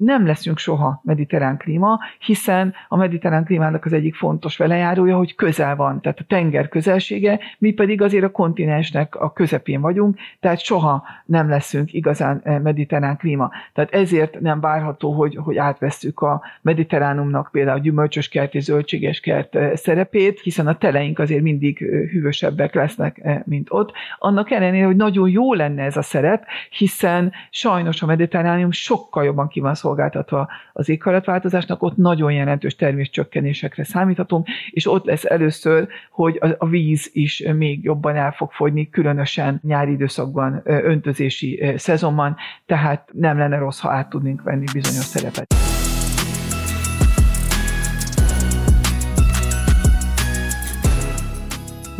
nem leszünk soha mediterrán klíma, hiszen a mediterrán klímának az egyik fontos velejárója, hogy közel van, tehát a tenger közelsége, mi pedig azért a kontinensnek a közepén vagyunk, tehát soha nem leszünk igazán eh, mediterrán klíma. Tehát ezért nem várható, hogy, hogy átvesszük a mediterránumnak például a gyümölcsös kert és zöldséges kert eh, szerepét, hiszen a teleink azért mindig eh, hűvösebbek lesznek, mint ott. Annak ellenére, hogy nagyon jó lenne ez a szerep, hiszen sajnos a mediterránium sokkal jobban ki van szolgáltatva az éghajlatváltozásnak, ott nagyon jelentős terméscsökkenésekre számíthatunk, és ott lesz először, hogy a víz is még jobban el fog fogyni, különösen nyári időszakban, öntözési szezonban, tehát nem lenne rossz, ha át tudnénk venni bizonyos szerepet.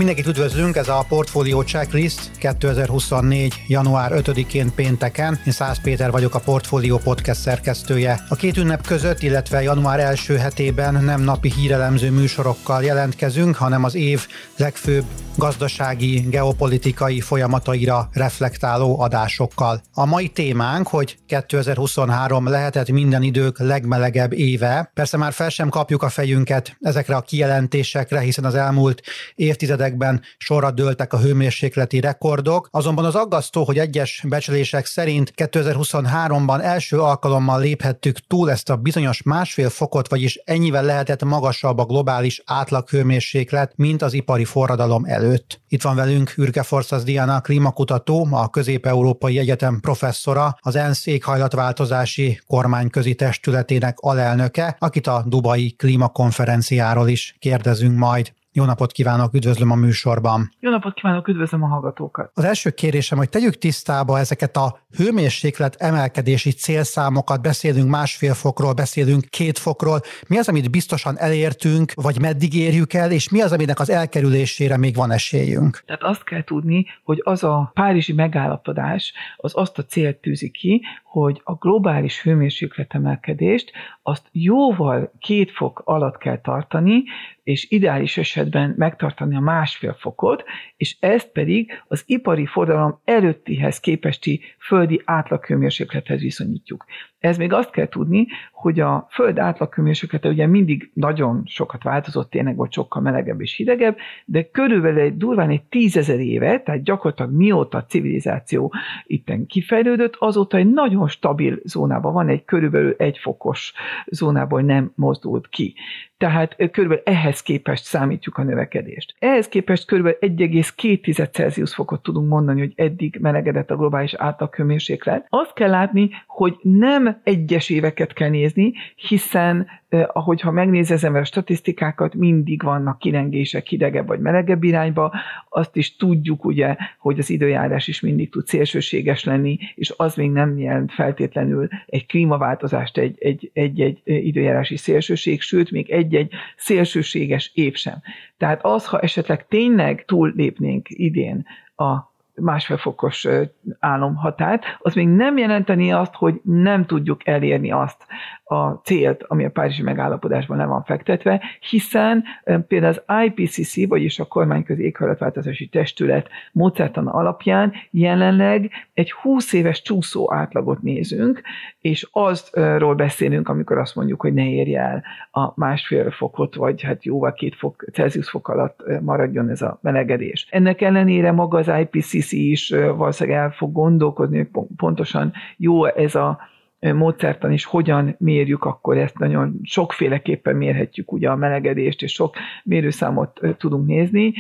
Mindenkit üdvözlünk, ez a Portfolio Checklist 2024. január 5-én pénteken. Én Szász Péter vagyok, a Portfolio Podcast szerkesztője. A két ünnep között, illetve január első hetében nem napi hírelemző műsorokkal jelentkezünk, hanem az év legfőbb gazdasági, geopolitikai folyamataira reflektáló adásokkal. A mai témánk, hogy 2023 lehetett minden idők legmelegebb éve. Persze már fel sem kapjuk a fejünket ezekre a kijelentésekre, hiszen az elmúlt évtizedekben sorra dőltek a hőmérsékleti rekordok. Azonban az aggasztó, hogy egyes becslések szerint 2023-ban első alkalommal léphettük túl ezt a bizonyos másfél fokot, vagyis ennyivel lehetett magasabb a globális átlaghőmérséklet, mint az ipari forradalom előtt. Itt van velünk Ürge Forszaz Diana, klímakutató, a Közép-Európai Egyetem professzora, az ENSZ éghajlatváltozási kormányközi testületének alelnöke, akit a Dubai klímakonferenciáról is kérdezünk majd. Jó napot kívánok, üdvözlöm a műsorban. Jó napot kívánok, üdvözlöm a hallgatókat. Az első kérésem, hogy tegyük tisztába ezeket a hőmérséklet emelkedési célszámokat, beszélünk másfél fokról, beszélünk két fokról. Mi az, amit biztosan elértünk, vagy meddig érjük el, és mi az, aminek az elkerülésére még van esélyünk? Tehát azt kell tudni, hogy az a párizsi megállapodás az azt a célt tűzi ki, hogy a globális hőmérsékletemelkedést azt jóval két fok alatt kell tartani, és ideális esetben megtartani a másfél fokot, és ezt pedig az ipari forradalom előttihez képesti földi átlaghőmérséklethez viszonyítjuk. Ez még azt kell tudni, hogy a Föld átlaghőmérséklete ugye mindig nagyon sokat változott, tényleg volt sokkal melegebb és hidegebb, de körülbelül egy durván egy tízezer éve, tehát gyakorlatilag mióta a civilizáció itten kifejlődött, azóta egy nagyon stabil zónában van, egy körülbelül egy fokos zónából nem mozdult ki. Tehát körülbelül ehhez képest számítjuk a növekedést. Ehhez képest körülbelül 1,2 Celsius fokot tudunk mondani, hogy eddig melegedett a globális átlaghőmérséklet. Azt kell látni, hogy nem egyes éveket kell nézni, hiszen ahogyha megnézem az ember a statisztikákat, mindig vannak kilengések hidegebb vagy melegebb irányba, azt is tudjuk ugye, hogy az időjárás is mindig tud szélsőséges lenni, és az még nem jelent feltétlenül egy klímaváltozást, egy, egy, egy, egy időjárási szélsőség, sőt, még egy-egy szélsőséges év sem. Tehát az, ha esetleg tényleg túllépnénk idén a másfél fokos álomhatárt, az még nem jelenteni azt, hogy nem tudjuk elérni azt a célt, ami a Párizsi megállapodásban le van fektetve, hiszen például az IPCC, vagyis a kormányközi éghajlatváltozási testület módszertan alapján jelenleg egy 20 éves csúszó átlagot nézünk, és azról beszélünk, amikor azt mondjuk, hogy ne érje el a másfél fokot, vagy hát jóval két fok, Celsius fok alatt maradjon ez a melegedés. Ennek ellenére maga az IPCC is valószínűleg el fog gondolkozni, hogy pontosan jó ez a módszertan is hogyan mérjük, akkor ezt nagyon sokféleképpen mérhetjük ugye a melegedést, és sok mérőszámot tudunk nézni.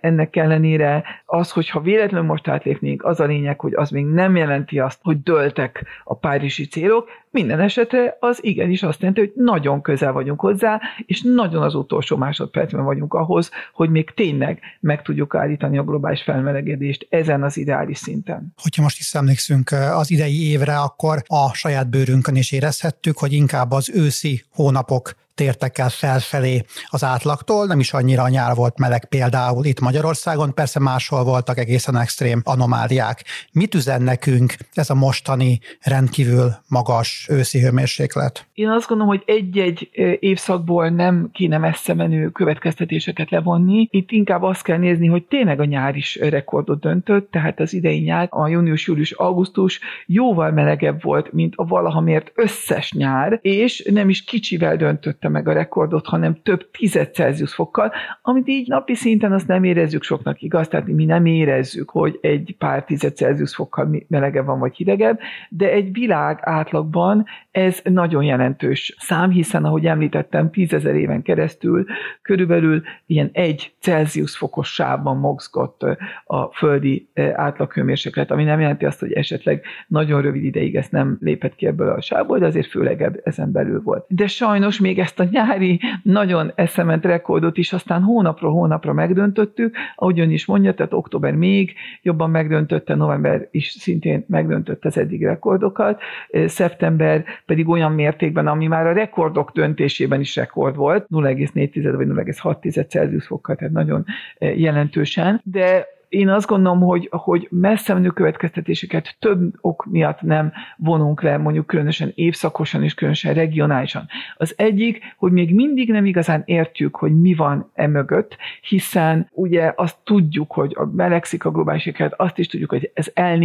Ennek ellenére az, hogyha véletlenül most átlépnénk, az a lényeg, hogy az még nem jelenti azt, hogy döltek a párizsi célok, minden esetre az igenis azt jelenti, hogy nagyon közel vagyunk hozzá, és nagyon az utolsó másodpercben vagyunk ahhoz, hogy még tényleg meg tudjuk állítani a globális felmelegedést ezen az ideális szinten. Hogyha most is emlékszünk az idei évre, akkor a saját bőrünkön is érezhettük, hogy inkább az őszi hónapok tértek el felfelé az átlagtól, nem is annyira nyár volt meleg például itt Magyarországon, persze máshol voltak egészen extrém anomáliák. Mit üzen nekünk ez a mostani rendkívül magas őszi hőmérséklet? Én azt gondolom, hogy egy-egy évszakból nem kéne messze menő következtetéseket levonni. Itt inkább azt kell nézni, hogy tényleg a nyár is rekordot döntött, tehát az idei nyár, a június, július, augusztus jóval melegebb volt, mint a valaha mért összes nyár, és nem is kicsivel döntötte meg a rekordot, hanem több tized Celsius fokkal, amit így napi szinten azt nem érezzük soknak, igaz? Tehát mi nem érezzük, hogy egy pár tized Celsius fokkal melegebb van, vagy hidegebb, de egy világ átlagban ez nagyon jelentős szám, hiszen ahogy említettem, tízezer éven keresztül körülbelül ilyen egy Celsius fokos sávban mozgott a földi átlaghőmérséklet, ami nem jelenti azt, hogy esetleg nagyon rövid ideig ezt nem lépett ki ebből a sávból, de azért főleg ezen belül volt. De sajnos még ezt a nyári nagyon eszement rekordot is aztán hónapról hónapra megdöntöttük, ahogy ön is mondja, tehát október még jobban megdöntötte, november is szintén megdöntött az eddig rekordokat, szeptember pedig olyan mértékben, ami már a rekordok döntésében is rekord volt, 0,4 vagy 0,6 Celsius fokkal, tehát nagyon jelentősen, de én azt gondolom, hogy, hogy messze menő következtetéseket több ok miatt nem vonunk le, mondjuk különösen évszakosan és különösen regionálisan. Az egyik, hogy még mindig nem igazán értjük, hogy mi van e mögött, hiszen ugye azt tudjuk, hogy a melegszik a globális éghajlat, azt is tudjuk, hogy ez El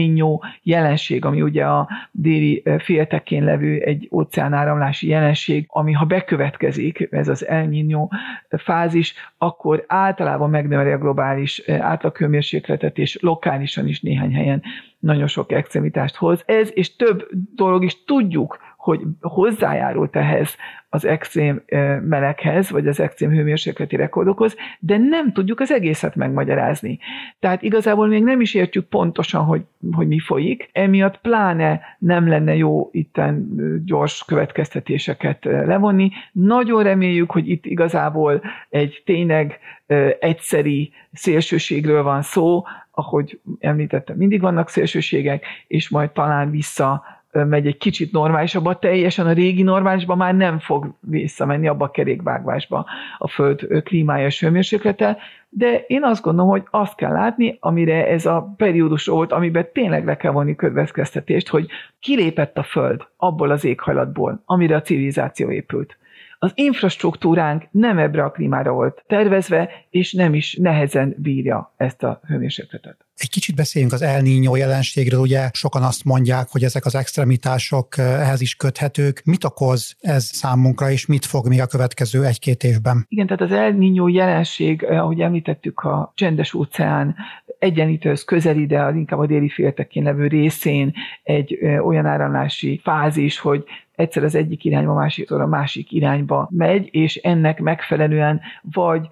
jelenség, ami ugye a déli féltekén levő egy óceánáramlási jelenség, ami ha bekövetkezik, ez az El fázis, akkor általában megnöveli a globális átlaghőmérsékletet, hőmérsékletet, és lokálisan is néhány helyen nagyon sok extremitást hoz. Ez és több dolog is tudjuk, hogy hozzájárult ehhez az extrém meleghez, vagy az extrém hőmérsékleti rekordokhoz, de nem tudjuk az egészet megmagyarázni. Tehát igazából még nem is értjük pontosan, hogy, hogy mi folyik, emiatt pláne nem lenne jó itten gyors következtetéseket levonni. Nagyon reméljük, hogy itt igazából egy tényleg egyszeri szélsőségről van szó, ahogy említettem, mindig vannak szélsőségek, és majd talán vissza megy egy kicsit normálisabba, teljesen a régi normálisba már nem fog visszamenni abba a kerékvágásba a Föld klímája és hőmérséklete, de én azt gondolom, hogy azt kell látni, amire ez a periódus volt, amiben tényleg le kell vonni következtetést, hogy kilépett a Föld abból az éghajlatból, amire a civilizáció épült az infrastruktúránk nem ebbre a klímára volt tervezve, és nem is nehezen bírja ezt a hőmérsékletet. Egy kicsit beszéljünk az El Niño jelenségről, ugye sokan azt mondják, hogy ezek az extremitások eh, ehhez is köthetők. Mit okoz ez számunkra, és mit fog még a következő egy-két évben? Igen, tehát az El Niño jelenség, eh, ahogy említettük, a csendes óceán egyenlítőhöz közeli, de inkább a déli féltekén levő részén egy eh, olyan áramlási fázis, hogy egyszer az egyik irányba, másik a másik irányba megy, és ennek megfelelően vagy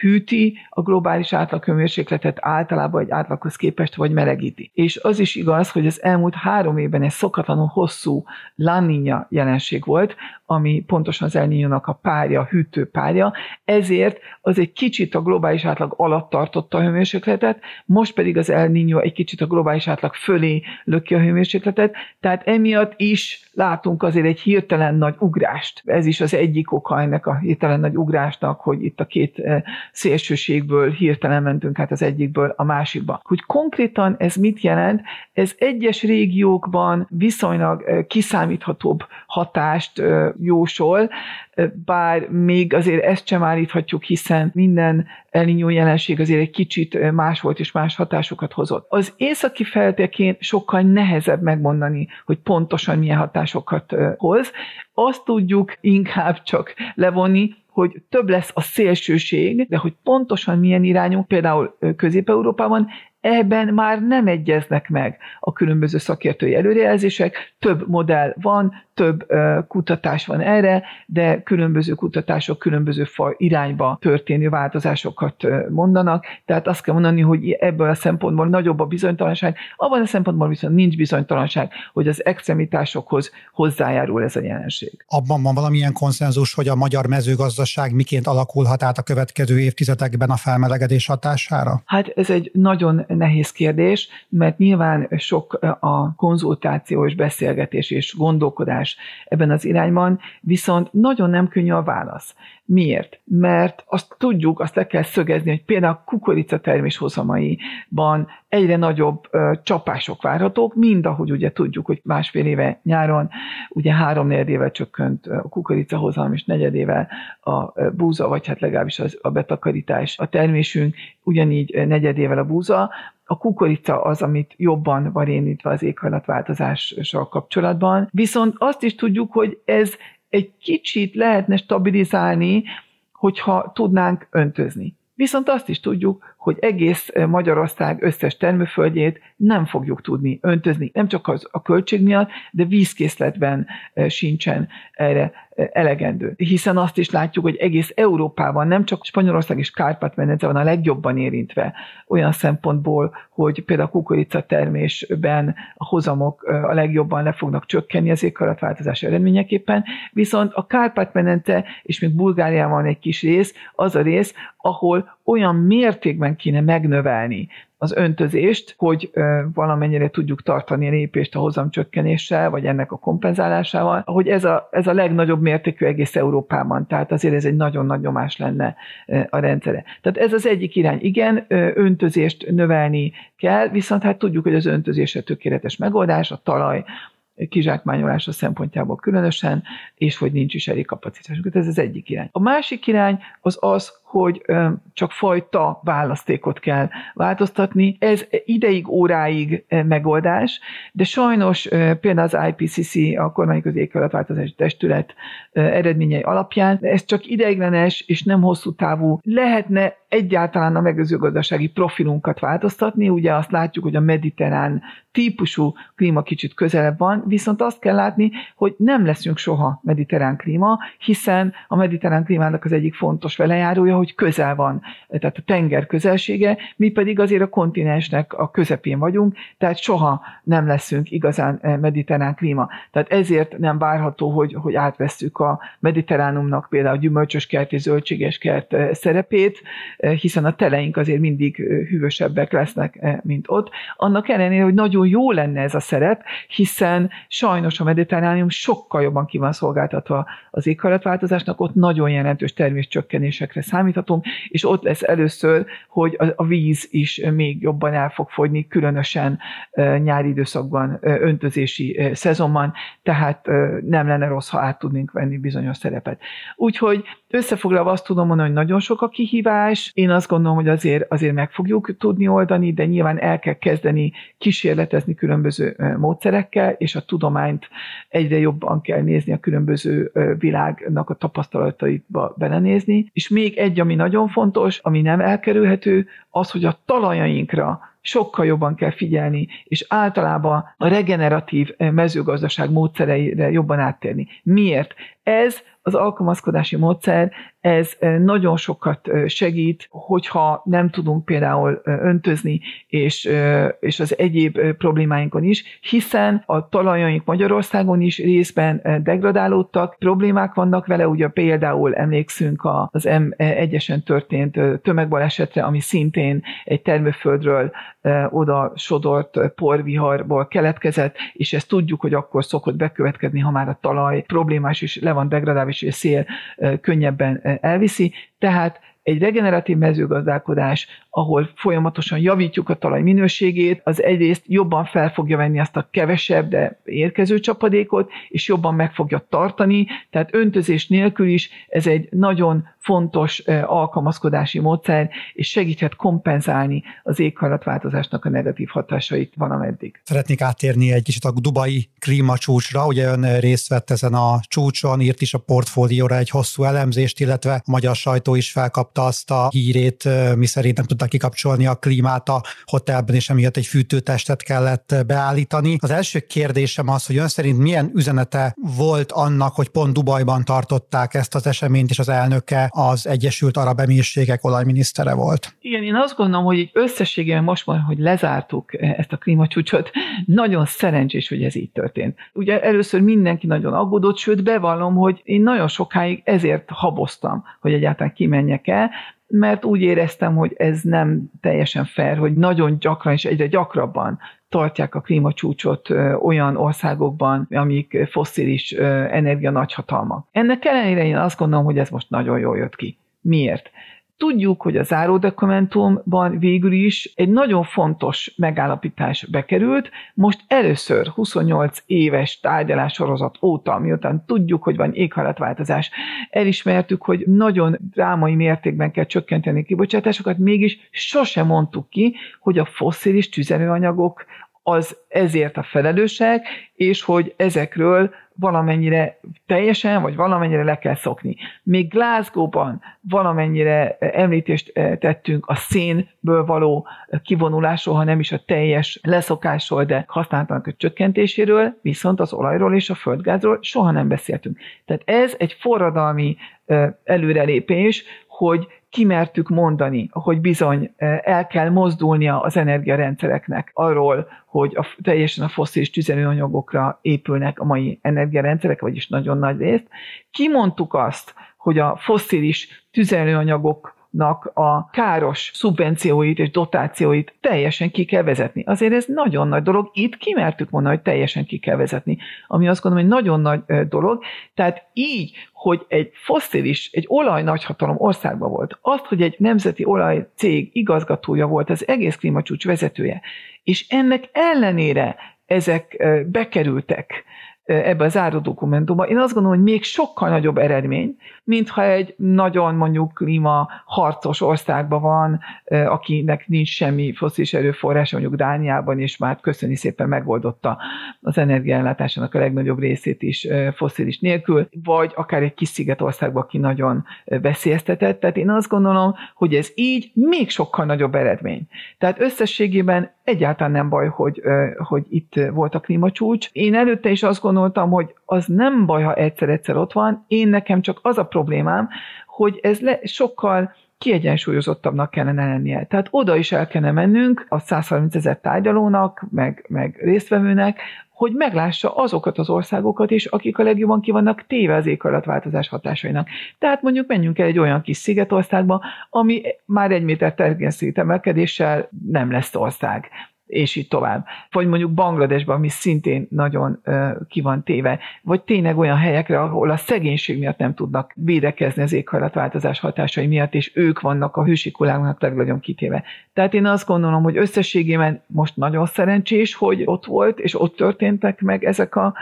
hűti a globális átlaghőmérsékletet általában egy átlaghoz képest, vagy melegíti. És az is igaz, hogy az elmúlt három évben egy szokatlanul hosszú La Nina jelenség volt, ami pontosan az El Niño-nak a párja, a hűtő párja, ezért az egy kicsit a globális átlag alatt tartotta a hőmérsékletet, most pedig az El egy kicsit a globális átlag fölé löki a hőmérsékletet, tehát emiatt is látunk azért egy hirtelen nagy ugrást. Ez is az egyik oka ennek a hirtelen nagy ugrásnak, hogy itt a két szélsőségből hirtelen mentünk át az egyikből a másikba. Hogy konkrétan ez mit jelent? Ez egyes régiókban viszonylag kiszámíthatóbb hatást jósol, bár még azért ezt sem állíthatjuk, hiszen minden elnyó jelenség azért egy kicsit más volt és más hatásokat hozott. Az északi feltekén sokkal nehezebb megmondani, hogy pontosan milyen hatásokat hoz. Azt tudjuk inkább csak levonni, hogy több lesz a szélsőség, de hogy pontosan milyen irányú, például Közép-Európában, ebben már nem egyeznek meg a különböző szakértői előrejelzések, több modell van, több kutatás van erre, de különböző kutatások különböző faj irányba történő változásokat mondanak, tehát azt kell mondani, hogy ebből a szempontból nagyobb a bizonytalanság, abban a szempontból viszont nincs bizonytalanság, hogy az extremitásokhoz hozzájárul ez a jelenség. Abban van valamilyen konszenzus, hogy a magyar mezőgazdaság miként alakulhat át a következő évtizedekben a felmelegedés hatására? Hát ez egy nagyon nehéz kérdés, mert nyilván sok a konzultáció és beszélgetés és gondolkodás ebben az irányban, viszont nagyon nem könnyű a válasz. Miért? Mert azt tudjuk, azt le kell szögezni, hogy például a kukorica termés hozamaiban egyre nagyobb ö, csapások várhatók, mind ahogy ugye tudjuk, hogy másfél éve nyáron ugye három negyedével csökkent a kukorica hozam, és negyedével a búza, vagy hát legalábbis az, a betakarítás, a termésünk, ugyanígy negyedével a búza, a kukorica az, amit jobban van érintve az éghajlatváltozással kapcsolatban. Viszont azt is tudjuk, hogy ez egy kicsit lehetne stabilizálni, hogyha tudnánk öntözni. Viszont azt is tudjuk, hogy egész Magyarország összes termőföldjét nem fogjuk tudni öntözni, nem csak az a költség miatt, de vízkészletben sincsen erre elegendő. Hiszen azt is látjuk, hogy egész Európában, nem csak Spanyolország és Kárpát-medence van a legjobban érintve olyan szempontból, hogy például a kukorica termésben a hozamok a legjobban le fognak csökkenni az éghajlatváltozás eredményeképpen, viszont a Kárpát-medence és még Bulgáriában egy kis rész, az a rész, ahol olyan mértékben kéne megnövelni az öntözést, hogy valamennyire tudjuk tartani a lépést a hozamcsökkenéssel, vagy ennek a kompenzálásával, hogy ez a, ez a legnagyobb mértékű egész Európában, tehát azért ez egy nagyon nagy nyomás lenne a rendszere. Tehát ez az egyik irány. Igen, öntözést növelni kell, viszont hát tudjuk, hogy az öntözés a tökéletes megoldás, a talaj kizsákmányolása szempontjából különösen, és hogy nincs is elég kapacitásunk. Ez az egyik irány. A másik irány az az, hogy csak fajta választékot kell változtatni. Ez ideig, óráig megoldás, de sajnos például az IPCC, a kormányközi éghajlatváltozási testület eredményei alapján ez csak ideiglenes és nem hosszú távú. Lehetne egyáltalán a megőzőgazdasági profilunkat változtatni, ugye azt látjuk, hogy a mediterrán típusú klíma kicsit közelebb van, viszont azt kell látni, hogy nem leszünk soha mediterrán klíma, hiszen a mediterrán klímának az egyik fontos velejárója, hogy közel van, tehát a tenger közelsége, mi pedig azért a kontinensnek a közepén vagyunk, tehát soha nem leszünk igazán eh, mediterrán klíma. Tehát ezért nem várható, hogy, hogy átvesszük a mediterránumnak például a gyümölcsös kert és zöldséges kert eh, szerepét, eh, hiszen a teleink azért mindig hűvösebbek lesznek, mint ott. Annak ellenére, hogy nagyon jó lenne ez a szerep, hiszen sajnos a mediterránium sokkal jobban ki van szolgáltatva az éghajlatváltozásnak, ott nagyon jelentős terméscsökkenésekre számít, számíthatunk, és ott lesz először, hogy a, víz is még jobban el fog fogyni, különösen nyári időszakban, öntözési szezonban, tehát nem lenne rossz, ha át tudnénk venni bizonyos szerepet. Úgyhogy Összefoglalva azt tudom mondani, hogy nagyon sok a kihívás. Én azt gondolom, hogy azért, azért meg fogjuk tudni oldani, de nyilván el kell kezdeni kísérletezni különböző módszerekkel, és a tudományt egyre jobban kell nézni, a különböző világnak a tapasztalataitba belenézni. És még egy, ami nagyon fontos, ami nem elkerülhető, az, hogy a talajainkra sokkal jobban kell figyelni, és általában a regeneratív mezőgazdaság módszereire jobban áttérni. Miért? Ez az alkalmazkodási módszer, ez nagyon sokat segít, hogyha nem tudunk például öntözni, és, és az egyéb problémáinkon is, hiszen a talajaink Magyarországon is részben degradálódtak, problémák vannak vele, ugye például emlékszünk az M1-esen történt tömegbalesetre, ami szintén egy termőföldről oda sodort porviharból keletkezett, és ezt tudjuk, hogy akkor szokott bekövetkezni, ha már a talaj problémás is le van degradálva, és a szél könnyebben elviszi. Tehát egy regeneratív mezőgazdálkodás, ahol folyamatosan javítjuk a talaj minőségét, az egyrészt jobban fel fogja venni azt a kevesebb, de érkező csapadékot, és jobban meg fogja tartani, tehát öntözés nélkül is ez egy nagyon fontos alkalmazkodási módszer, és segíthet kompenzálni az éghajlatváltozásnak a negatív hatásait van ameddig. Szeretnék áttérni egy kicsit a dubai klímacsúcsra, ugye ön részt vett ezen a csúcson, írt is a portfólióra egy hosszú elemzést, illetve a magyar sajtó is felkapta azt a hírét, miszerint nem tudták kikapcsolni a klímát a hotelben, és emiatt egy fűtőtestet kellett beállítani. Az első kérdésem az, hogy ön szerint milyen üzenete volt annak, hogy pont Dubajban tartották ezt az eseményt, és az elnöke az Egyesült Arab Emírségek olajminisztere volt. Igen, én azt gondolom, hogy összességében most már, hogy lezártuk ezt a klímacsúcsot, nagyon szerencsés, hogy ez így történt. Ugye először mindenki nagyon aggódott, sőt bevallom, hogy én nagyon sokáig ezért haboztam, hogy egyáltalán kimenjek el, mert úgy éreztem, hogy ez nem teljesen fair, hogy nagyon gyakran és egyre gyakrabban tartják a klímacsúcsot olyan országokban, amik fosszilis energia nagyhatalmak. Ennek ellenére én azt gondolom, hogy ez most nagyon jól jött ki. Miért? Tudjuk, hogy a záródokumentumban végül is egy nagyon fontos megállapítás bekerült. Most először 28 éves tárgyalássorozat óta, miután tudjuk, hogy van éghajlatváltozás, elismertük, hogy nagyon drámai mértékben kell csökkenteni kibocsátásokat, mégis sosem mondtuk ki, hogy a fosszilis tüzelőanyagok az ezért a felelősek, és hogy ezekről valamennyire teljesen, vagy valamennyire le kell szokni. Még Glasgow-ban valamennyire említést eh, tettünk a szénből való kivonulásról, ha nem is a teljes leszokásról, de használtanak a csökkentéséről, viszont az olajról és a földgázról soha nem beszéltünk. Tehát ez egy forradalmi eh, előrelépés, hogy kimertük mondani, hogy bizony eh, el kell mozdulnia az energiarendszereknek arról, hogy a, teljesen a foszilis tüzelőanyagokra épülnek a mai energiarendszerek, vagyis nagyon nagy részt. Kimondtuk azt, hogy a foszilis tüzelőanyagok a káros szubvencióit és dotációit teljesen ki kell vezetni. Azért ez nagyon nagy dolog. Itt kimertük mondani, hogy teljesen ki kell vezetni, ami azt gondolom, hogy nagyon nagy dolog. Tehát így, hogy egy fosszilis, egy olaj nagyhatalom országban volt, azt, hogy egy nemzeti olajcég igazgatója volt, az egész klímacsúcs vezetője, és ennek ellenére ezek bekerültek ebbe a záró dokumentumba. Én azt gondolom, hogy még sokkal nagyobb eredmény, mintha egy nagyon mondjuk klíma harcos országban van, akinek nincs semmi foszilis erőforrás, mondjuk Dániában, és már köszöni szépen megoldotta az energiállátásának a legnagyobb részét is foszilis nélkül, vagy akár egy kis szigetországban, aki nagyon veszélyeztetett. Tehát én azt gondolom, hogy ez így még sokkal nagyobb eredmény. Tehát összességében egyáltalán nem baj, hogy, hogy itt volt a klímacsúcs. Én előtte is azt gondoltam, hogy az nem baj, ha egyszer-egyszer ott van, én nekem csak az a problémám, hogy ez le, sokkal kiegyensúlyozottabbnak kellene lennie. Tehát oda is el kellene mennünk a 130 ezer tárgyalónak, meg, meg résztvevőnek, hogy meglássa azokat az országokat is, akik a legjobban ki vannak téve az éghajlatváltozás hatásainak. Tehát mondjuk menjünk el egy olyan kis szigetországba, ami már egy méter tergészét emelkedéssel nem lesz ország és így tovább. Vagy mondjuk Bangladesban, ami szintén nagyon uh, ki van téve, vagy tényleg olyan helyekre, ahol a szegénység miatt nem tudnak védekezni az éghajlatváltozás hatásai miatt, és ők vannak a hősikuláknak legnagyobb kitéve. Tehát én azt gondolom, hogy összességében most nagyon szerencsés, hogy ott volt, és ott történtek meg ezek a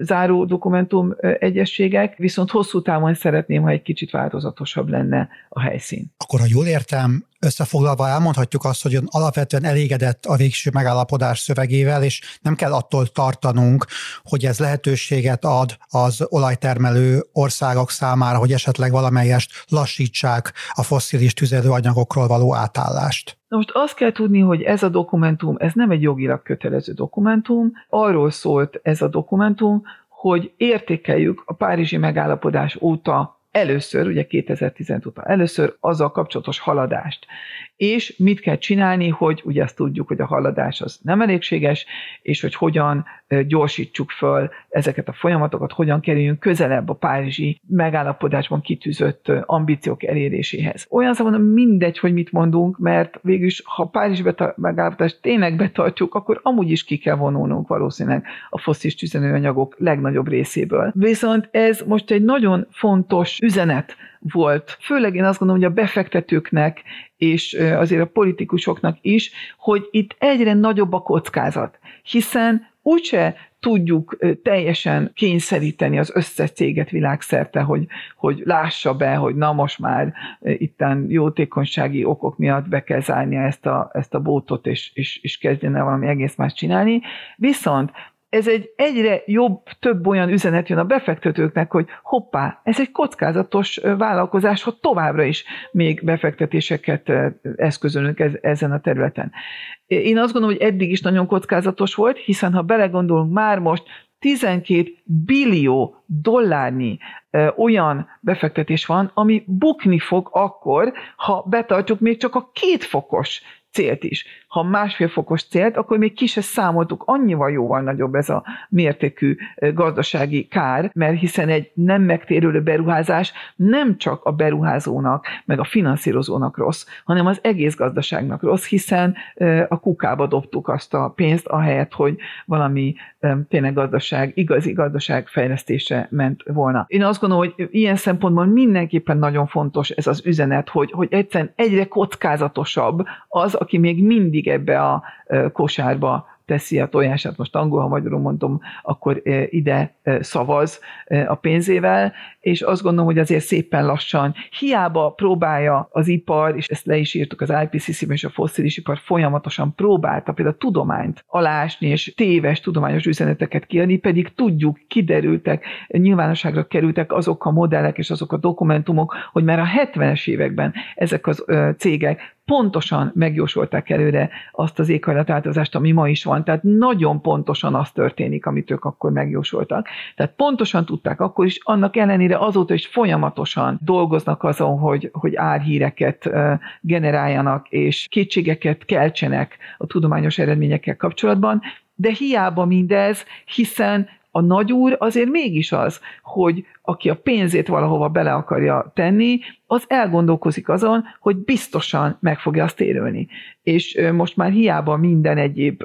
záró dokumentum uh, egyességek, viszont hosszú távon szeretném, ha egy kicsit változatosabb lenne a helyszín. Akkor, ha jól értem, Összefoglalva elmondhatjuk azt, hogy alapvetően elégedett a végső megállapodás szövegével, és nem kell attól tartanunk, hogy ez lehetőséget ad az olajtermelő országok számára, hogy esetleg valamelyest lassítsák a fosszilis tüzelőanyagokról való átállást. Na most azt kell tudni, hogy ez a dokumentum, ez nem egy jogilag kötelező dokumentum, arról szólt ez a dokumentum, hogy értékeljük a Párizsi megállapodás óta először, ugye 2015 után először azzal kapcsolatos haladást. És mit kell csinálni, hogy ugye azt tudjuk, hogy a haladás az nem elégséges, és hogy hogyan gyorsítsuk föl ezeket a folyamatokat, hogyan kerüljünk közelebb a párizsi megállapodásban kitűzött ambíciók eléréséhez. Olyan szóval mindegy, hogy mit mondunk, mert végülis, ha Párizsi megállapodást tényleg betartjuk, akkor amúgy is ki kell vonulnunk valószínűleg a fosszilis tüzelőanyagok legnagyobb részéből. Viszont ez most egy nagyon fontos üzenet volt, főleg én azt gondolom, hogy a befektetőknek és azért a politikusoknak is, hogy itt egyre nagyobb a kockázat, hiszen úgyse tudjuk teljesen kényszeríteni az összes céget világszerte, hogy, hogy lássa be, hogy na most már itten jótékonysági okok miatt be kell zárnia ezt a, ezt a bótot, és, és, és kezdjen el valami egész más csinálni. Viszont ez egy egyre jobb, több olyan üzenet jön a befektetőknek, hogy hoppá, ez egy kockázatos vállalkozás, ha továbbra is még befektetéseket eszközölünk ezen a területen. Én azt gondolom, hogy eddig is nagyon kockázatos volt, hiszen ha belegondolunk már most 12 billió dollárnyi olyan befektetés van, ami bukni fog akkor, ha betartjuk még csak a két fokos célt is. Ha másfél fokos célt, akkor még ki se számoltuk, annyival jóval nagyobb ez a mértékű gazdasági kár, mert hiszen egy nem megtérülő beruházás nem csak a beruházónak, meg a finanszírozónak rossz, hanem az egész gazdaságnak rossz, hiszen a kukába dobtuk azt a pénzt, ahelyett, hogy valami tényleg gazdaság, igazi gazdaság fejlesztése ment volna. Én azt gondolom, hogy ilyen szempontból mindenképpen nagyon fontos ez az üzenet, hogy, hogy egyszerűen egyre kockázatosabb az, aki még mindig ebbe a kosárba teszi a tojását, most angol, ha magyarul mondom, akkor ide szavaz a pénzével, és azt gondolom, hogy azért szépen lassan, hiába próbálja az ipar, és ezt le is írtuk az IPCC-ben, és a fosszilis ipar folyamatosan próbálta például a tudományt alásni, és téves tudományos üzeneteket kiadni, pedig tudjuk, kiderültek, nyilvánosságra kerültek azok a modellek és azok a dokumentumok, hogy már a 70-es években ezek az cégek pontosan megjósolták előre azt az éghajlatváltozást, ami ma is van. Tehát nagyon pontosan az történik, amit ők akkor megjósoltak. Tehát pontosan tudták akkor is, annak ellenére azóta is folyamatosan dolgoznak azon, hogy, hogy árhíreket generáljanak, és kétségeket keltsenek a tudományos eredményekkel kapcsolatban, de hiába mindez, hiszen a nagyúr azért mégis az, hogy aki a pénzét valahova bele akarja tenni, az elgondolkozik azon, hogy biztosan meg fogja azt érülni. És most már hiába minden egyéb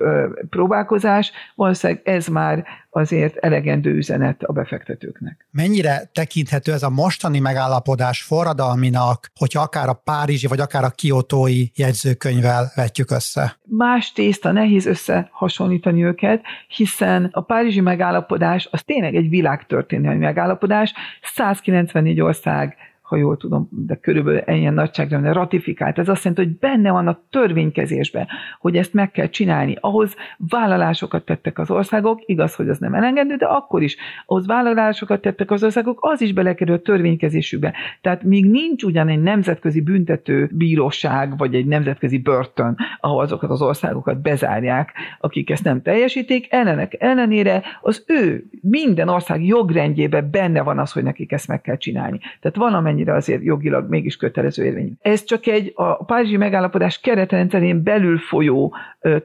próbálkozás, valószínűleg ez már azért elegendő üzenet a befektetőknek. Mennyire tekinthető ez a mostani megállapodás forradalminak, hogyha akár a Párizsi, vagy akár a Kiotói jegyzőkönyvvel vetjük össze? Más tészta, nehéz összehasonlítani őket, hiszen a Párizsi megállapodás az tényleg egy világtörténelmi megállapodás, 194 ország ha jól tudom, de körülbelül ennyien nagyságrendben ratifikált. Ez azt jelenti, hogy benne van a törvénykezésben, hogy ezt meg kell csinálni. Ahhoz vállalásokat tettek az országok, igaz, hogy az nem elengedő, de akkor is ahhoz vállalásokat tettek az országok, az is belekerül a törvénykezésükbe. Tehát még nincs ugyan egy nemzetközi büntető bíróság, vagy egy nemzetközi börtön, ahol azokat az országokat bezárják, akik ezt nem teljesítik. Ellenek ellenére az ő minden ország jogrendjében benne van az, hogy nekik ezt meg kell csinálni. Tehát van amennyi valamennyire azért jogilag mégis kötelező érvényű. Ez csak egy a Párizsi megállapodás keretrendszerén belül folyó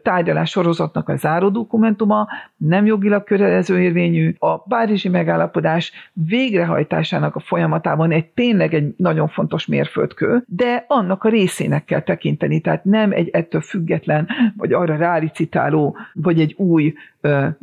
tárgyalás sorozatnak a záró dokumentuma, nem jogilag kötelező érvényű. A Párizsi megállapodás végrehajtásának a folyamatában egy tényleg egy nagyon fontos mérföldkő, de annak a részének kell tekinteni, tehát nem egy ettől független, vagy arra rálicitáló, vagy egy új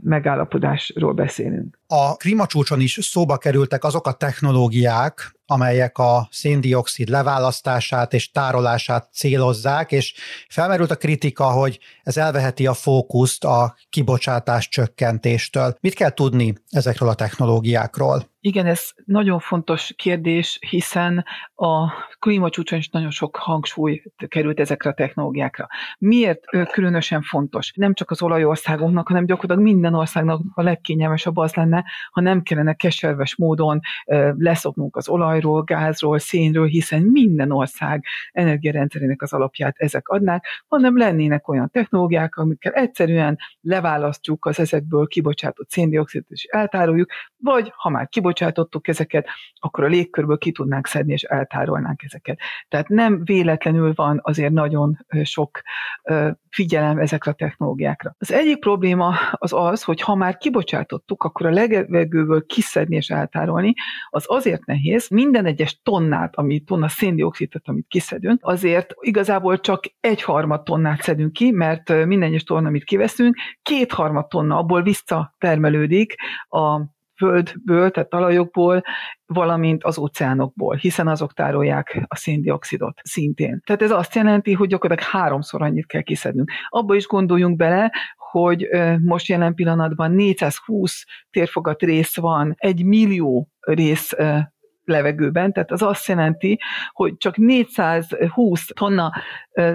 megállapodásról beszélünk. A klímacsúcson is szóba kerültek azok a technológiák, amelyek a széndiokszid leválasztását és tárolását célozzák, és felmerült a kritika, hogy ez elveheti a fókuszt a kibocsátás csökkentéstől. Mit kell tudni ezekről a technológiákról? Igen, ez nagyon fontos kérdés, hiszen a klímacsúcson is nagyon sok hangsúly került ezekre a technológiákra. Miért különösen fontos? Nem csak az olajországoknak, hanem gyakorlatilag minden országnak a legkényelmesebb az lenne, ha nem kellene keserves módon leszoknunk az olajról, gázról, szénről, hiszen minden ország energiarendszerének az alapját ezek adnák, hanem lennének olyan technológiák, amikkel egyszerűen leválasztjuk az ezekből kibocsátott széndiokszidot és eltároljuk, vagy ha már kibocsátjuk, kibocsátottuk ezeket, akkor a légkörből ki tudnánk szedni, és eltárolnánk ezeket. Tehát nem véletlenül van azért nagyon sok figyelem ezekre a technológiákra. Az egyik probléma az az, hogy ha már kibocsátottuk, akkor a levegőből kiszedni és eltárolni, az azért nehéz, minden egyes tonnát, ami tonna széndiokszidot, amit kiszedünk, azért igazából csak egy harmad tonnát szedünk ki, mert minden egyes tonna, amit kiveszünk, két harmad tonna abból visszatermelődik a földből, tehát talajokból, valamint az óceánokból, hiszen azok tárolják a széndiokszidot szintén. Tehát ez azt jelenti, hogy gyakorlatilag háromszor annyit kell kiszednünk. Abba is gondoljunk bele, hogy most jelen pillanatban 420 térfogat rész van, egy millió rész levegőben, tehát az azt jelenti, hogy csak 420 tonna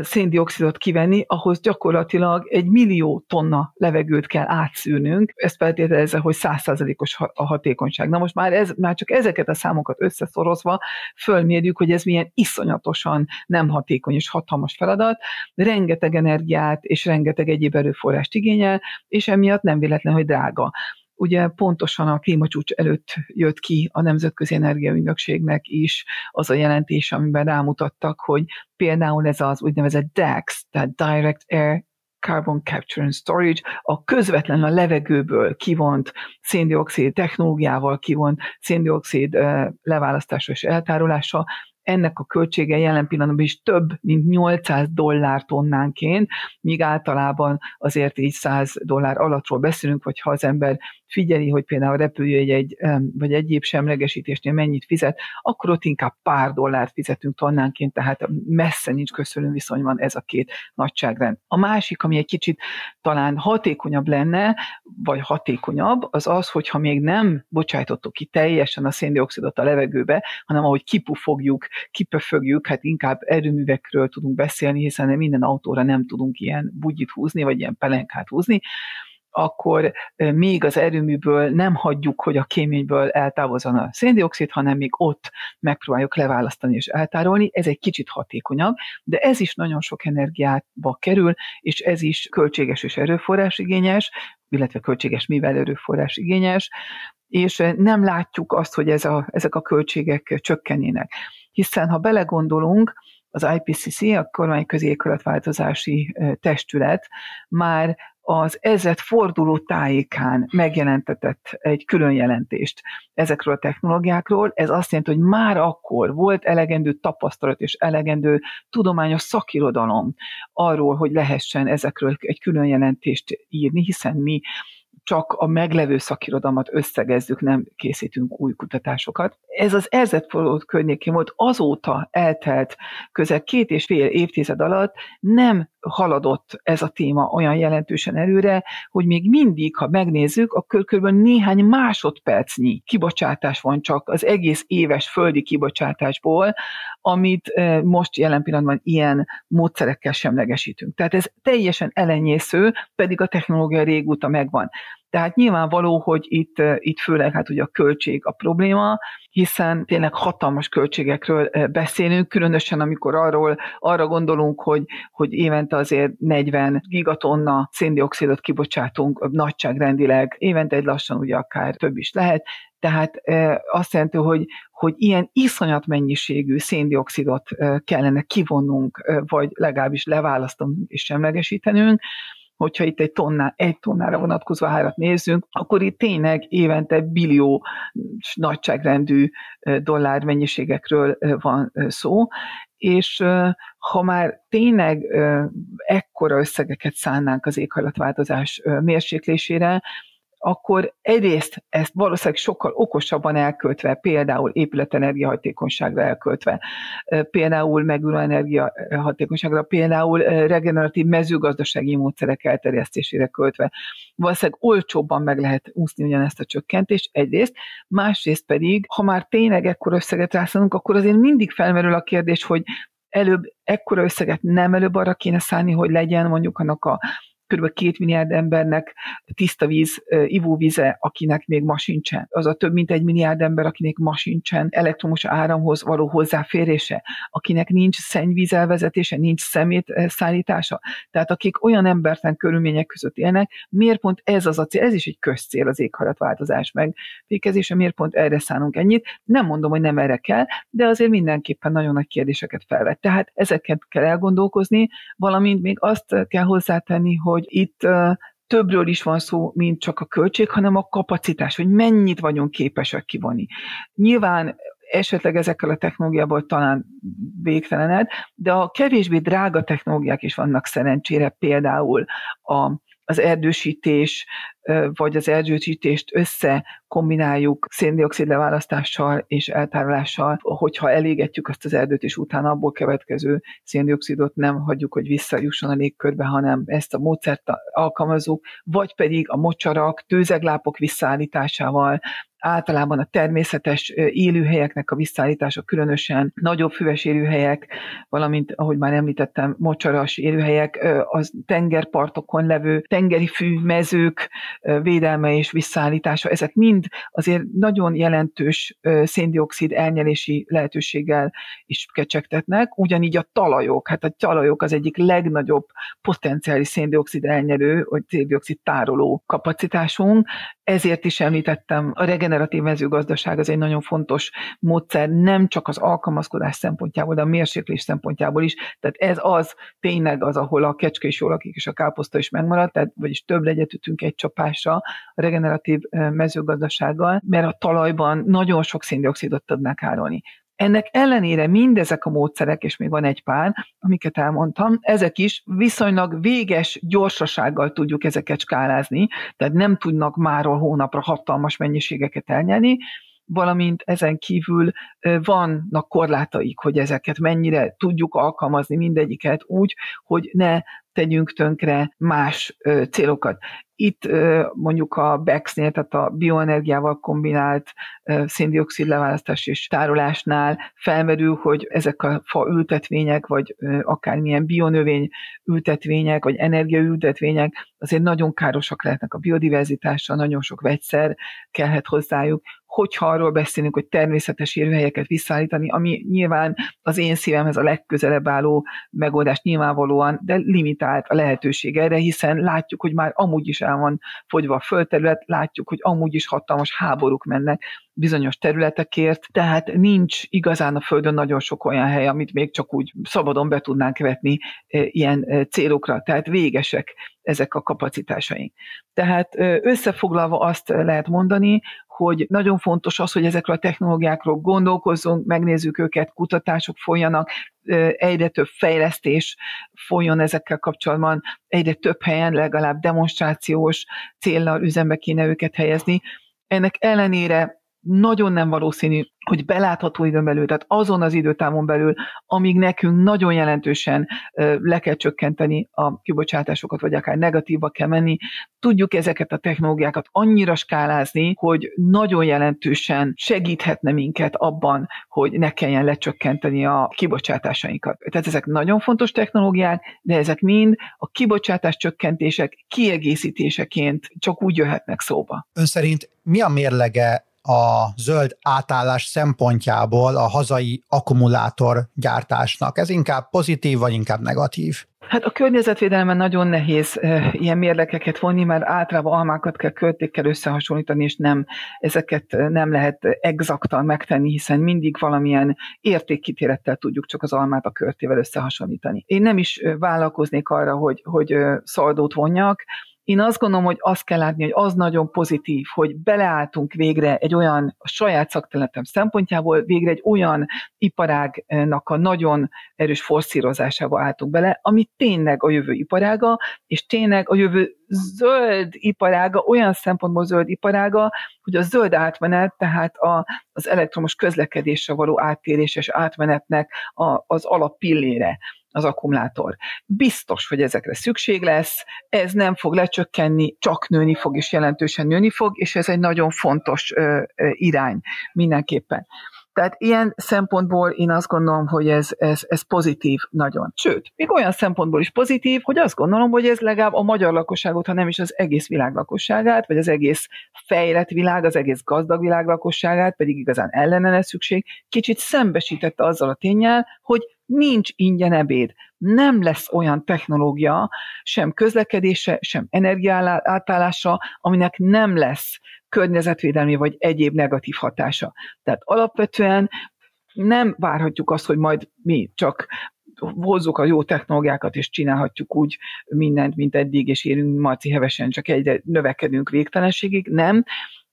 széndiokszidot kivenni, ahhoz gyakorlatilag egy millió tonna levegőt kell átszűrnünk, ezt feltételezze, hogy százszázalékos a hatékonyság. Na most már, ez, már csak ezeket a számokat összeszorozva fölmérjük, hogy ez milyen iszonyatosan nem hatékony és hatalmas feladat, rengeteg energiát és rengeteg egyéb erőforrást igényel, és emiatt nem véletlen, hogy drága. Ugye pontosan a klímacsúcs előtt jött ki a Nemzetközi Energiaügynökségnek is az a jelentés, amiben rámutattak, hogy például ez az úgynevezett DAX, tehát Direct Air carbon capture and storage, a közvetlen a levegőből kivont széndiokszid technológiával kivont széndiokszid leválasztása és eltárolása, ennek a költsége jelen pillanatban is több, mint 800 dollár tonnánként, míg általában azért így 100 dollár alattról beszélünk, vagy ha az ember figyeli, hogy például repülőjegy egy, vagy egyéb semlegesítésnél mennyit fizet, akkor ott inkább pár dollárt fizetünk tonnánként, tehát messze nincs köszönő viszonyban ez a két nagyságrend. A másik, ami egy kicsit talán hatékonyabb lenne, vagy hatékonyabb, az az, hogyha még nem bocsájtottuk ki teljesen a széndiokszidot a levegőbe, hanem ahogy kipufogjuk, kipöfögjük, hát inkább erőművekről tudunk beszélni, hiszen minden autóra nem tudunk ilyen bugyit húzni, vagy ilyen pelenkát húzni, akkor még az erőműből nem hagyjuk, hogy a kéményből eltávozzon a széndiokszid, hanem még ott megpróbáljuk leválasztani és eltárolni. Ez egy kicsit hatékonyabb, de ez is nagyon sok energiába kerül, és ez is költséges és erőforrás igényes, illetve költséges, mivel erőforrás igényes, és nem látjuk azt, hogy ez a, ezek a költségek csökkennének. Hiszen ha belegondolunk, az IPCC, a kormányközi éghajlatváltozási testület már az ezet forduló tájékán megjelentetett egy külön jelentést ezekről a technológiákról. Ez azt jelenti, hogy már akkor volt elegendő tapasztalat és elegendő tudományos szakirodalom arról, hogy lehessen ezekről egy külön jelentést írni, hiszen mi csak a meglevő szakirodalmat összegezzük, nem készítünk új kutatásokat. Ez az erzett környékén volt, azóta eltelt közel két és fél évtized alatt nem haladott ez a téma olyan jelentősen előre, hogy még mindig, ha megnézzük, akkor kb. néhány másodpercnyi kibocsátás van csak az egész éves földi kibocsátásból, amit eh, most jelen pillanatban ilyen módszerekkel semlegesítünk. Tehát ez teljesen elenyésző, pedig a technológia régóta megvan. Tehát nyilvánvaló, hogy itt, itt főleg hát ugye a költség a probléma, hiszen tényleg hatalmas költségekről beszélünk, különösen amikor arról, arra gondolunk, hogy, hogy évente azért 40 gigatonna széndiokszidot kibocsátunk nagyságrendileg, évente egy lassan ugye akár több is lehet, tehát azt jelenti, hogy, hogy ilyen iszonyat mennyiségű széndiokszidot kellene kivonnunk, vagy legalábbis leválasztanunk és semlegesítenünk, hogyha itt egy, tonná, egy tonnára vonatkozó árat nézzünk, akkor itt tényleg évente billió nagyságrendű dollár mennyiségekről van szó, és ha már tényleg ekkora összegeket szánnánk az éghajlatváltozás mérséklésére, akkor egyrészt ezt valószínűleg sokkal okosabban elköltve, például épületenergiahatékonyságra elköltve, például megújuló energiahatékonyságra, például regeneratív mezőgazdasági módszerek elterjesztésére költve. Valószínűleg olcsóbban meg lehet úszni ugyanezt a csökkentést egyrészt, másrészt pedig, ha már tényleg ekkor összeget rászánunk, akkor azért mindig felmerül a kérdés, hogy előbb ekkora összeget nem előbb arra kéne szállni, hogy legyen mondjuk annak a kb. két milliárd embernek tiszta víz, ivóvíze, akinek még ma sincsen. Az a több mint egy milliárd ember, akinek ma sincsen elektromos áramhoz való hozzáférése, akinek nincs szennyvízelvezetése, nincs szemét szállítása. Tehát akik olyan embertelen körülmények között élnek, miért pont ez az a cél, ez is egy közcél az éghajlatváltozás meg fékezése, miért pont erre szánunk ennyit. Nem mondom, hogy nem erre kell, de azért mindenképpen nagyon nagy kérdéseket felvet. Tehát ezeket kell elgondolkozni, valamint még azt kell hozzátenni, hogy hogy itt többről is van szó, mint csak a költség, hanem a kapacitás, hogy mennyit vagyunk képesek kivonni. Nyilván esetleg ezekkel a technológiából talán végtelened, de a kevésbé drága technológiák is vannak szerencsére, például a, az erdősítés, vagy az erdősítést össze kombináljuk széndiokszid leválasztással és eltárolással, hogyha elégetjük azt az erdőt, és utána abból következő széndiokszidot nem hagyjuk, hogy visszajusson a légkörbe, hanem ezt a módszert alkalmazunk, vagy pedig a mocsarak, tőzeglápok visszaállításával, általában a természetes élőhelyeknek a visszaállítása, különösen nagyobb füves élőhelyek, valamint, ahogy már említettem, mocsaras élőhelyek, az tengerpartokon levő tengeri fű mezők védelme és visszaállítása, ezek mind azért nagyon jelentős széndiokszid elnyelési lehetőséggel is kecsegtetnek, ugyanígy a talajok, hát a talajok az egyik legnagyobb potenciális széndiokszid elnyerő, vagy széndiokszid tároló kapacitásunk, ezért is említettem, a regeneratív mezőgazdaság az egy nagyon fontos módszer, nem csak az alkalmazkodás szempontjából, de a mérséklés szempontjából is. Tehát ez az tényleg az, ahol a kecske is jól lakik, és a káposzta is megmaradt, tehát vagyis több legyet ütünk egy csapásra a regeneratív mezőgazdasággal, mert a talajban nagyon sok széndiokszidot tudnak árolni. Ennek ellenére mindezek a módszerek, és még van egy pár, amiket elmondtam, ezek is viszonylag véges gyorsasággal tudjuk ezeket skálázni, tehát nem tudnak máról hónapra hatalmas mennyiségeket elnyerni, valamint ezen kívül vannak korlátaik, hogy ezeket mennyire tudjuk alkalmazni mindegyiket úgy, hogy ne tegyünk tönkre más célokat. Itt mondjuk a BEX-nél, tehát a bioenergiával kombinált széndiokszid leválasztás és tárolásnál felmerül, hogy ezek a fa ültetvények, vagy akármilyen bionövény ültetvények, vagy energiaültetvények azért nagyon károsak lehetnek a biodiverzitásra, nagyon sok vegyszer kellhet hozzájuk, hogyha arról beszélünk, hogy természetes élőhelyeket visszaállítani, ami nyilván az én szívemhez a legközelebb álló megoldás nyilvánvalóan, de limitált a lehetőség erre, hiszen látjuk, hogy már amúgy is el van fogyva a földterület, látjuk, hogy amúgy is hatalmas háborúk mennek bizonyos területekért, tehát nincs igazán a Földön nagyon sok olyan hely, amit még csak úgy szabadon be tudnánk vetni e, ilyen e, célokra, tehát végesek ezek a kapacitásaink. Tehát összefoglalva azt lehet mondani, hogy nagyon fontos az, hogy ezekről a technológiákról gondolkozzunk, megnézzük őket, kutatások folyanak, egyre több fejlesztés folyjon ezekkel kapcsolatban, egyre több helyen legalább demonstrációs céllal üzembe kéne őket helyezni. Ennek ellenére nagyon nem valószínű, hogy belátható időn belül, tehát azon az időtávon belül, amíg nekünk nagyon jelentősen le kell csökkenteni a kibocsátásokat, vagy akár negatívba kell menni, tudjuk ezeket a technológiákat annyira skálázni, hogy nagyon jelentősen segíthetne minket abban, hogy ne kelljen lecsökkenteni a kibocsátásainkat. Tehát ezek nagyon fontos technológiák, de ezek mind a kibocsátás csökkentések kiegészítéseként csak úgy jöhetnek szóba. Ön szerint mi a mérlege a zöld átállás szempontjából a hazai akkumulátor gyártásnak? Ez inkább pozitív, vagy inkább negatív? Hát a környezetvédelemben nagyon nehéz e, ilyen mérlekeket vonni, mert általában almákat kell költékkel összehasonlítani, és nem, ezeket nem lehet exaktan megtenni, hiszen mindig valamilyen értékkitérettel tudjuk csak az almát a körtével összehasonlítani. Én nem is vállalkoznék arra, hogy, hogy szaldót vonjak, én azt gondolom, hogy azt kell látni, hogy az nagyon pozitív, hogy beleálltunk végre egy olyan, a saját szakterületem szempontjából, végre egy olyan iparágnak a nagyon erős forszírozásába álltunk bele, ami tényleg a jövő iparága, és tényleg a jövő zöld iparága, olyan szempontból zöld iparága, hogy a zöld átmenet, tehát a, az elektromos közlekedésre való áttérés és átmenetnek a, az alappillére az akkumulátor. Biztos, hogy ezekre szükség lesz, ez nem fog lecsökkenni, csak nőni fog, és jelentősen nőni fog, és ez egy nagyon fontos ö, ö, irány mindenképpen. Tehát ilyen szempontból én azt gondolom, hogy ez, ez, ez pozitív nagyon. Sőt, még olyan szempontból is pozitív, hogy azt gondolom, hogy ez legalább a magyar lakosságot, ha nem is az egész világ lakosságát, vagy az egész fejlett világ, az egész gazdag világ lakosságát, pedig igazán ellene szükség, kicsit szembesítette azzal a tényel, hogy nincs ingyen ebéd. Nem lesz olyan technológia, sem közlekedése, sem energiátállásra, aminek nem lesz környezetvédelmi vagy egyéb negatív hatása. Tehát alapvetően nem várhatjuk azt, hogy majd mi csak hozzuk a jó technológiákat, és csinálhatjuk úgy mindent, mint eddig, és érünk marci hevesen, csak egyre növekedünk végtelenségig. Nem.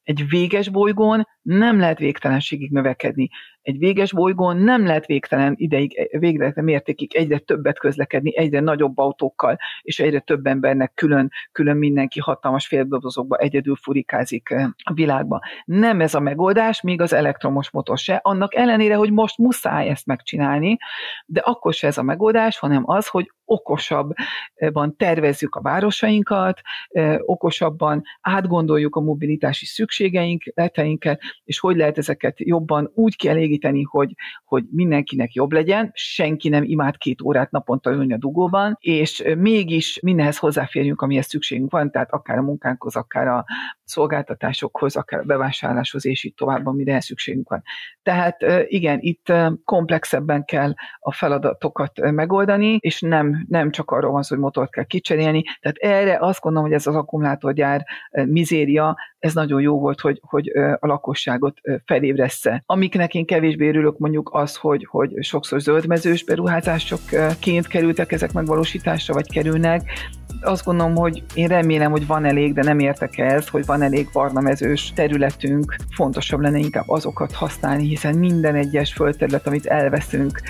Egy véges bolygón nem lehet végtelenségig növekedni egy véges bolygón nem lehet végtelen ideig, végtelen mértékig egyre többet közlekedni, egyre nagyobb autókkal, és egyre több embernek külön, külön mindenki hatalmas féldobozokba egyedül furikázik eh, a világba. Nem ez a megoldás, még az elektromos motor se, annak ellenére, hogy most muszáj ezt megcsinálni, de akkor se ez a megoldás, hanem az, hogy okosabban tervezzük a városainkat, eh, okosabban átgondoljuk a mobilitási szükségeinket, és hogy lehet ezeket jobban úgy kielégíteni, hogy, hogy mindenkinek jobb legyen, senki nem imád két órát naponta ülni a dugóban, és mégis mindenhez hozzáférjünk, amihez szükségünk van, tehát akár a munkánkhoz, akár a szolgáltatásokhoz, akár a bevásárláshoz, és így tovább, amire szükségünk van. Tehát igen, itt komplexebben kell a feladatokat megoldani, és nem, nem csak arról van szó, hogy motort kell kicserélni. Tehát erre azt gondolom, hogy ez az akkumulátorgyár mizéria, ez nagyon jó volt, hogy, hogy a lakosságot felébressze. Amiknek én kevésbé örülök mondjuk az, hogy, hogy sokszor zöldmezős beruházásokként kerültek ezek megvalósításra, vagy kerülnek, azt gondolom, hogy én remélem, hogy van elég, de nem értek ehhez, hogy van elég barna mezős területünk. Fontosabb lenne inkább azokat használni, hiszen minden egyes földterület, amit elveszünk,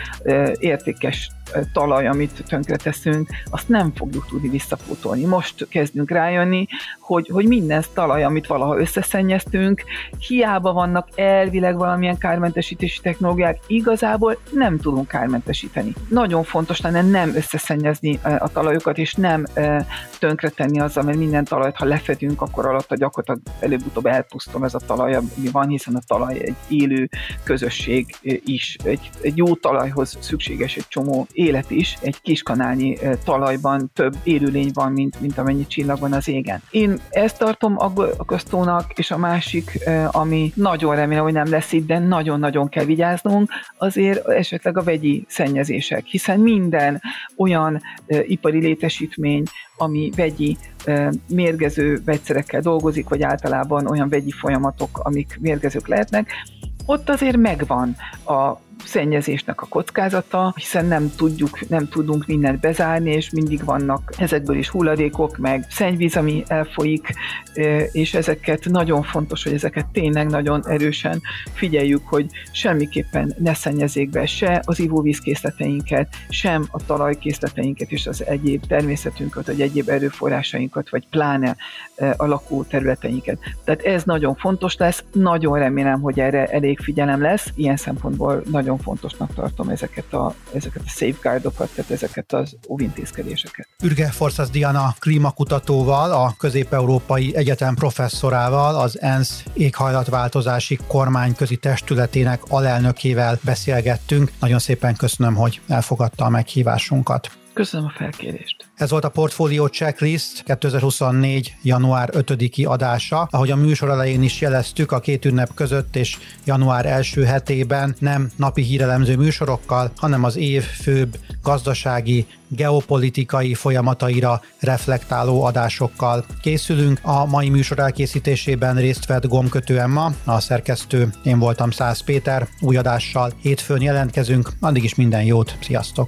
értékes talaj, amit tönkreteszünk, azt nem fogjuk tudni visszapótolni. Most kezdünk rájönni, hogy, hogy minden talaj, amit valaha összeszennyeztünk, hiába vannak elvileg valamilyen kármentesítési technológiák, igazából nem tudunk kármentesíteni. Nagyon fontos lenne nem összeszennyezni a talajokat, és nem tönkretenni azzal, mert minden talajt, ha lefedünk, akkor alatt gyakorlatilag előbb-utóbb elpusztul ez a talaj, ami van, hiszen a talaj egy élő közösség is. Egy, egy jó talajhoz szükséges egy csomó élet is. Egy kiskanálnyi talajban több élőlény van, mint, mint amennyi csillag van az égen. Én ezt tartom aggasztónak, és a másik, ami nagyon remélem, hogy nem lesz itt, de nagyon-nagyon kell vigyáznunk, azért esetleg a vegyi szennyezések, hiszen minden olyan ipari létesítmény, ami vegyi mérgező vegyszerekkel dolgozik, vagy általában olyan vegyi folyamatok, amik mérgezők lehetnek, ott azért megvan a szennyezésnek a kockázata, hiszen nem tudjuk, nem tudunk mindent bezárni, és mindig vannak ezekből is hulladékok, meg szennyvíz, ami elfolyik, és ezeket nagyon fontos, hogy ezeket tényleg nagyon erősen figyeljük, hogy semmiképpen ne szennyezzék be se az ivóvízkészleteinket, sem a talajkészleteinket és az egyéb természetünket, vagy egyéb erőforrásainkat, vagy pláne a lakóterületeinket. Tehát ez nagyon fontos lesz, nagyon remélem, hogy erre elég figyelem lesz, ilyen szempontból nagyon nagyon fontosnak tartom ezeket a, ezeket a safeguardokat, tehát ezeket az óvintézkedéseket. Ürge Forszas Diana klímakutatóval, a Közép-Európai Egyetem professzorával, az ENSZ éghajlatváltozási kormányközi testületének alelnökével beszélgettünk. Nagyon szépen köszönöm, hogy elfogadta a meghívásunkat. Köszönöm a felkérést. Ez volt a Portfolio Checklist 2024. január 5-i adása. Ahogy a műsor elején is jeleztük, a két ünnep között és január első hetében nem napi hírelemző műsorokkal, hanem az év főbb gazdasági, geopolitikai folyamataira reflektáló adásokkal készülünk. A mai műsor elkészítésében részt vett Gomkötő Emma, a szerkesztő, én voltam Szász Péter, új adással hétfőn jelentkezünk, addig is minden jót, sziasztok!